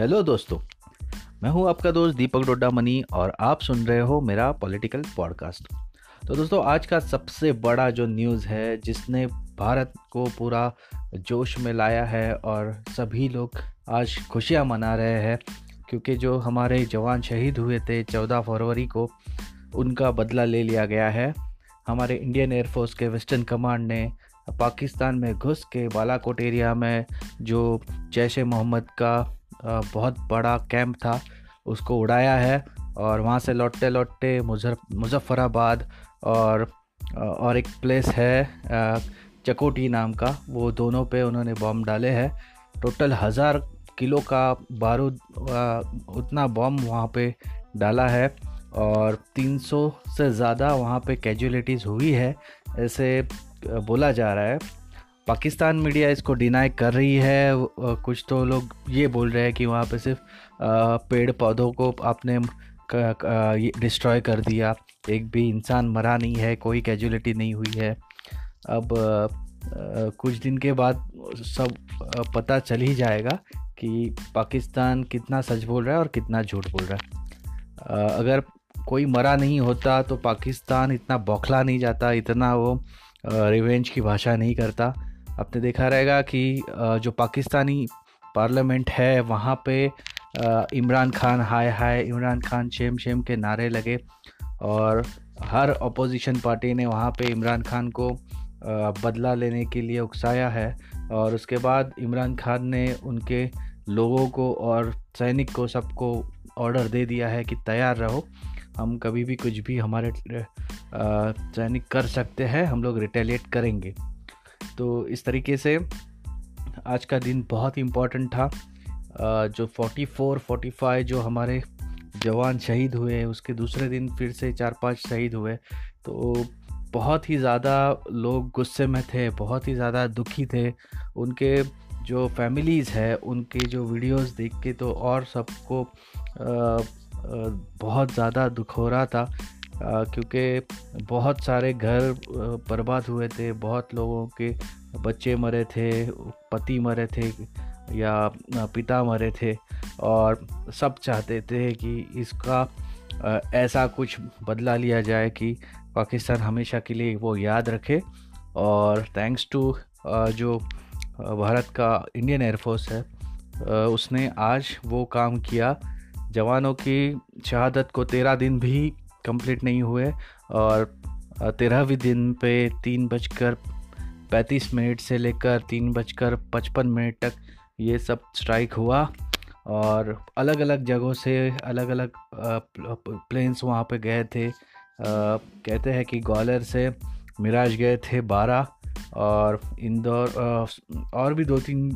Hello दोस्तों, मैं हूँ आपका दोस्त दीपक डोडा मनी और आप सुन रहे हो मेरा पॉलिटिकल पॉडकास्ट। तो दोस्तों, आज का सबसे बड़ा जो न्यूज़ है, जिसने भारत को पूरा जोश में लाया है और सभी लोग आज खुशियाँ मना रहे हैं, क्योंकि जो हमारे जवान शहीद हुए थे चौदह फरवरी को, उनका बदला ले लिया गया है। हमारे इंडियन एयरफोर्स के वेस्टर्न कमांड ने पाकिस्तान में घुस के बालाकोट एरिया में जो जैश मोहम्मद का बहुत बड़ा कैंप था। उसको उड़ाया है और वहाँ से लौटते लौटते मुजफ्फराबाद और और एक प्लेस है चकोटी नाम का। वो दोनों पे उन्होंने बॉम्ब डाले हैं। टोटल हज़ार किलो का बारूद उतना बॉम्ब वहाँ पे डाला है और 300 से ज़्यादा वहाँ पे कैजुअलिटीज़ हुई है, ऐसे बोला जा रहा है। पाकिस्तान मीडिया इसको डिनाई कर रही है। कुछ तो लोग ये बोल रहे हैं कि वहाँ पे सिर्फ़ पेड़ पौधों को आपने डिस्ट्रॉय कर दिया। एक भी इंसान मरा नहीं है, कोई कैजुअलिटी नहीं हुई है। अब कुछ दिन के बाद सब पता चल ही जाएगा कि पाकिस्तान कितना सच बोल रहा है और कितना झूठ बोल रहा है। अगर कोई मरा नहीं होता तो पाकिस्तान इतना बौखला नहीं जाता, इतना वो रिवेंज की भाषा नहीं करता। आपने देखा रहेगा कि जो पाकिस्तानी पार्लियामेंट है, वहाँ पे इमरान खान, हाय हाय, इमरान खान शेम शेम के नारे लगे और हर अपोजिशन पार्टी ने वहाँ पे इमरान खान को बदला लेने के लिए उकसाया है और उसके बाद इमरान खान ने उनके लोगों को और सैनिक को सबको ऑर्डर दे दिया है कि तैयार रहो। हम कभी भी कुछ भी हमारे सैनिक कर सकते हैं, हम लोग रिटेलिएट करेंगे। तो इस तरीके से आज का दिन बहुत इम्पोर्टेंट था। जो 44 45 जो हमारे जवान शहीद हुए उसके दूसरे दिन फिर से चार पाँच शहीद हुए। तो बहुत ही ज़्यादा लोग गुस्से में थे, बहुत ही ज़्यादा दुखी थे। उनके जो फैमिलीज़ है, उनके जो वीडियोस देख के तो और सबको बहुत ज़्यादा दुख हो रहा था। क्योंकि बहुत सारे घर बर्बाद हुए थे, बहुत लोगों के बच्चे मरे थे, पति मरे थे या पिता मरे थे और सब चाहते थे कि इसका ऐसा कुछ बदला लिया जाए कि पाकिस्तान हमेशा के लिए वो याद रखे और थैंक्स टू जो भारत का इंडियन एयरफोर्स है उसने आज वो काम किया। जवानों की शहादत को तेरह दिन भी कंप्लीट नहीं हुए और तेरहवीं दिन पे तीन बजकर पैंतीस मिनट से लेकर तीन बजकर पचपन मिनट तक ये सब स्ट्राइक हुआ और अलग अलग जगहों से अलग अलग प्लेन्स वहाँ पे गए थे। कहते हैं कि ग्वालियर से मिराज गए थे बारह और इंदौर और भी दो तीन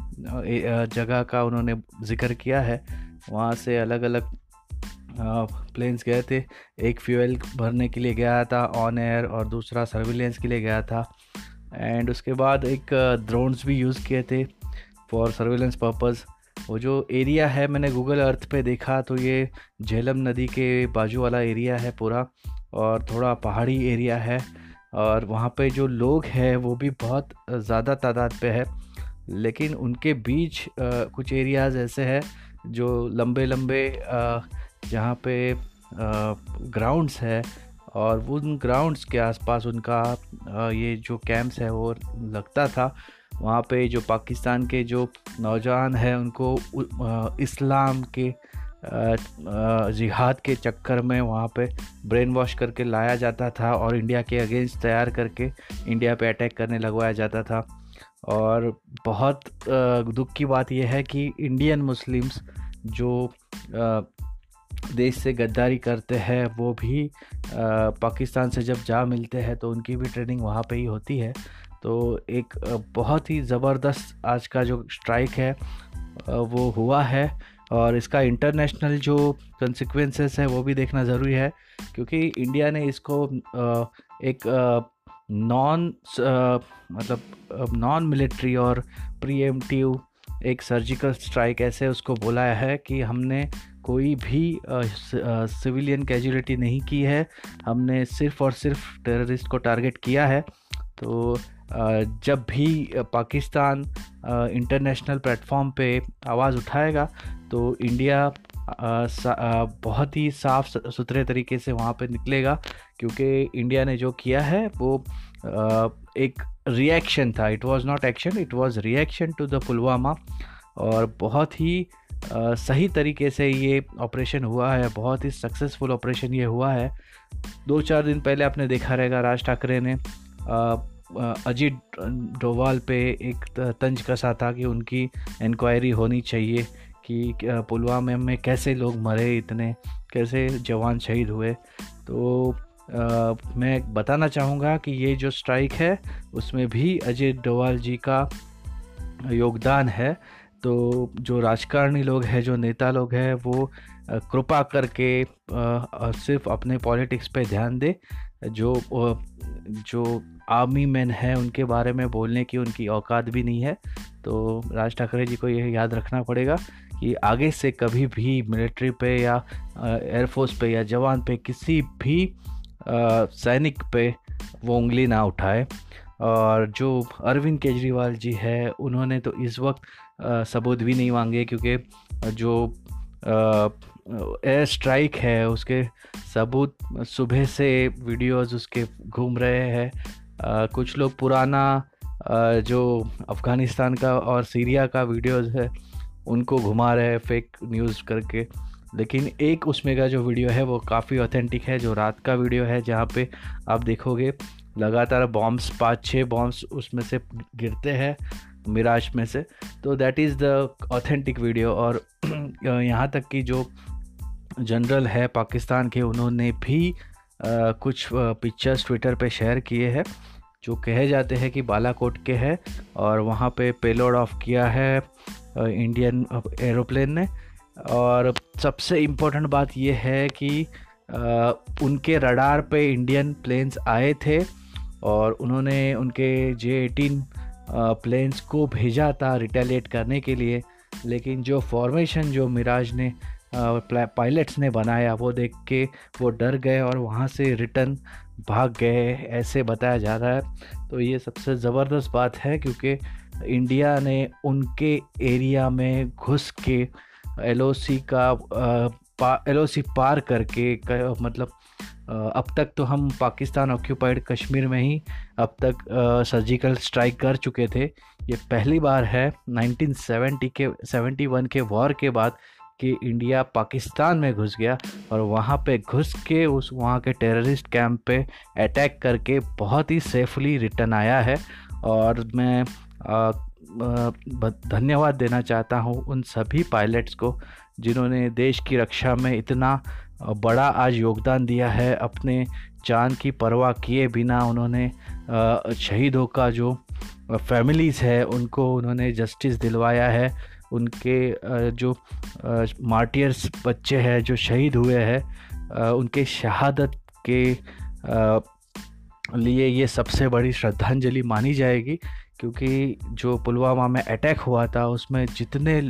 जगह का उन्होंने ज़िक्र किया है। वहाँ से अलग अलग प्लेन्स गए थे। एक फ्यूल भरने के लिए गया था ऑन एयर और दूसरा सर्विलेंस के लिए गया था। एंड उसके बाद एक ड्रोन्स भी यूज़ किए थे फॉर सर्विलेंस पर्पज़ वो जो एरिया है मैंने गूगल अर्थ पे देखा तो ये झेलम नदी के बाजू वाला एरिया है पूरा और थोड़ा पहाड़ी एरिया है। और वहाँ पे जो लोग हैं वो भी बहुत ज़्यादा तादाद पे है। लेकिन उनके बीच आ, कुछ एरियाज़ ऐसे हैं जो लंबे लंबे जहाँ पे ग्राउंड्स है और उन ग्राउंड्स के आसपास उनका ये जो कैंप्स है वो लगता था। वहाँ पे जो पाकिस्तान के जो नौजवान हैं उनको इस्लाम के जिहाद के चक्कर में वहाँ पे ब्रेन वॉश करके लाया जाता था और इंडिया के अगेंस्ट तैयार करके इंडिया पे अटैक करने लगवाया जाता था। और बहुत दुख की बात यह है कि इंडियन मुस्लिम्स जो देश से गद्दारी करते हैं, वो भी पाकिस्तान से जब जा मिलते हैं तो उनकी भी ट्रेनिंग वहाँ पे ही होती है। तो एक बहुत ही ज़बरदस्त आज का जो स्ट्राइक है वो हुआ है और इसका इंटरनेशनल जो कंसिक्वेंसेस है, वो भी देखना ज़रूरी है, क्योंकि इंडिया ने इसको एक नॉन मतलब नॉन मिलिट्री और प्रीएम्प्टिव एक सर्जिकल स्ट्राइक ऐसे उसको बोला है कि हमने कोई भी सिविलियन कैजुअलिटी नहीं की है। हमने सिर्फ़ और सिर्फ़ टेररिस्ट को टारगेट किया है। तो जब भी पाकिस्तान इंटरनेशनल प्लेटफॉर्म पे आवाज़ उठाएगा तो इंडिया बहुत ही साफ़ सुथरे तरीके से वहाँ पे निकलेगा क्योंकि इंडिया ने जो किया है वो आ, एक रिएक्शन था। It was not action it was reaction to the Pulwama और बहुत ही आ, सही तरीके से ये ऑपरेशन हुआ है बहुत ही सक्सेसफुल ऑपरेशन ये हुआ है। दो चार दिन पहले आपने देखा रहेगा राज ठाकरे ने आ, अजीत डोवाल पे एक तंज कसा था कि उनकी इंक्वायरी होनी चाहिए कि पुलवामा में कैसे लोग मरे इतने कैसे जवान शहीद हुए। तो आ, मैं बताना चाहूँगा कि ये जो स्ट्राइक है उसमें भी अजय डोवाल जी का योगदान है। तो जो राजकारणी लोग हैं जो नेता लोग हैं वो कृपा करके आ, सिर्फ़ अपने पॉलिटिक्स पे ध्यान दे। जो जो आर्मी मैन है उनके बारे में बोलने की उनकी औकात भी नहीं है। तो राज ठाकरे जी को यह याद रखना पड़ेगा। कि आगे से कभी भी मिलिट्री पे या एयरफोर्स पे या जवान पे किसी भी सैनिक पे वो उंगली ना उठाए। और जो अरविंद केजरीवाल जी है उन्होंने तो इस वक्त सबूत भी नहीं मांगे क्योंकि जो एयर स्ट्राइक है उसके सबूत सुबह से वीडियोस उसके घूम रहे हैं। कुछ लोग पुराना आ, जो अफ़गानिस्तान का और सीरिया का वीडियोस है उनको घुमा रहे हैं फेक न्यूज़ करके। लेकिन एक उसमें का जो वीडियो है वो काफ़ी ऑथेंटिक है जो रात का वीडियो है जहाँ पे आप देखोगे लगातार बॉम्ब्स पाँच छः बॉम्ब्स उसमें से गिरते हैं मिराज में से। तो that is the authentic video और यहाँ तक कि जो जनरल है पाकिस्तान के उन्होंने भी आ, कुछ पिक्चर्स ट्विटर पे शेयर किए हैं जो कहे जाते हैं कि बालाकोट के हैं और वहाँ पे पेलोड ऑफ़ किया है। इंडियन एरोप्लेन ने। और सबसे इम्पोर्टेंट बात यह है कि उनके रडार पे इंडियन प्लेन्स आए थे और उन्होंने उनके जे एटीन प्लेन्स को भेजा था रिटेलिएट करने के लिए। लेकिन जो फॉर्मेशन जो मिराज ने पायलट्स ने बनाया, वो देख के वो डर गए और वहाँ से रिटर्न भाग गए, ऐसे बताया जा रहा है। तो ये सबसे ज़बरदस्त बात है क्योंकि इंडिया ने उनके एरिया में घुस के एलओसी का एलओसी पार करके मतलब अब तक तो हम पाकिस्तान ऑक्यूपाइड कश्मीर में ही अब तक सर्जिकल स्ट्राइक कर चुके थे। ये पहली बार है 1970 के 71 के वॉर के बाद कि इंडिया पाकिस्तान में घुस गया और वहाँ पे घुस के उस, वहाँ के टेररिस्ट कैंप पे अटैक करके बहुत ही सेफली रिटर्न आया है। और मैं धन्यवाद देना चाहता हूँ उन सभी पायलट्स को जिन्होंने देश की रक्षा में इतना बड़ा आज योगदान दिया है। अपने जान की परवाह किए बिना उन्होंने शहीदों का जो फैमिलीज़ है, उनको उन्होंने जस्टिस दिलवाया है। उनके जो मार्टियर्स बच्चे हैं, जो शहीद हुए हैं उनके शहादत के लिए ये सबसे बड़ी श्रद्धांजलि मानी जाएगी, क्योंकि जो पुलवामा में अटैक हुआ था, उसमें जितने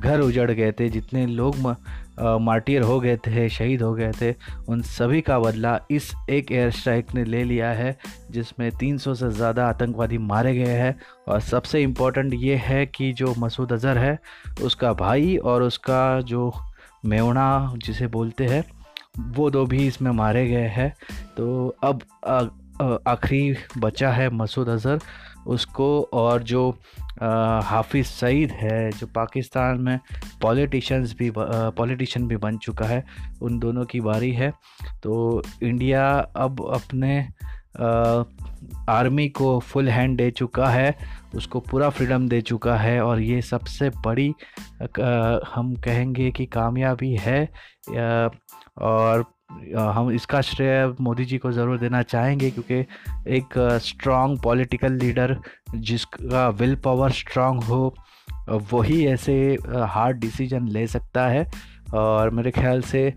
घर उजड़ गए थे, जितने लोग मार्टियर हो गए थे, शहीद हो गए थे, उन सभी का बदला इस एक एयर स्ट्राइक ने ले लिया है, जिसमें 300 से ज़्यादा आतंकवादी मारे गए हैं। और सबसे इम्पोर्टेंट ये है कि जो मसूद अज़हर है, उसका भाई और उसका जो मेवना जिसे बोलते हैं, वो दो भी इसमें मारे गए हैं। तो अब आखिरी बचा है मसूद अज़हर। उसको और जो हाफिज़ सईद है जो पाकिस्तान में पॉलिटिशियंस भी पॉलिटिशन भी बन चुका है उन दोनों की बारी है। तो इंडिया अब अपने आ, आर्मी को फुल हैंड दे चुका है उसको पूरा फ्रीडम दे चुका है और ये सबसे बड़ी आ, हम कहेंगे कि कामयाबी है आ, और हम इसका श्रेय मोदी जी को ज़रूर देना चाहेंगे क्योंकि एक स्ट्रॉन्ग पॉलिटिकल लीडर जिसका विल पावर स्ट्रांग हो वही ऐसे हार्ड डिसीज़न ले सकता है। और मेरे ख्याल से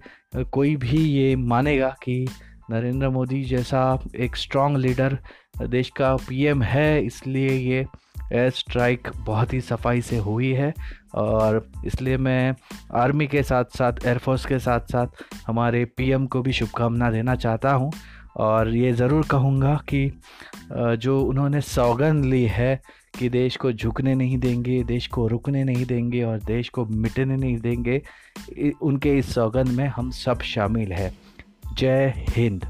कोई भी ये मानेगा कि नरेंद्र मोदी जैसा एक स्ट्रॉन्ग लीडर देश का पीएम है, इसलिए ये एयर स्ट्राइक बहुत ही सफ़ाई से हुई है और इसलिए मैं आर्मी के साथ साथ एयरफोर्स के साथ साथ हमारे पीएम को भी शुभकामना देना चाहता हूँ। और ये ज़रूर कहूँगा कि जो उन्होंने सौगंध ली है कि देश को झुकने नहीं देंगे, देश को रुकने नहीं देंगे और देश को मिटने नहीं देंगे उनके इस सौगंध में हम सब शामिल हैं। जय हिंद।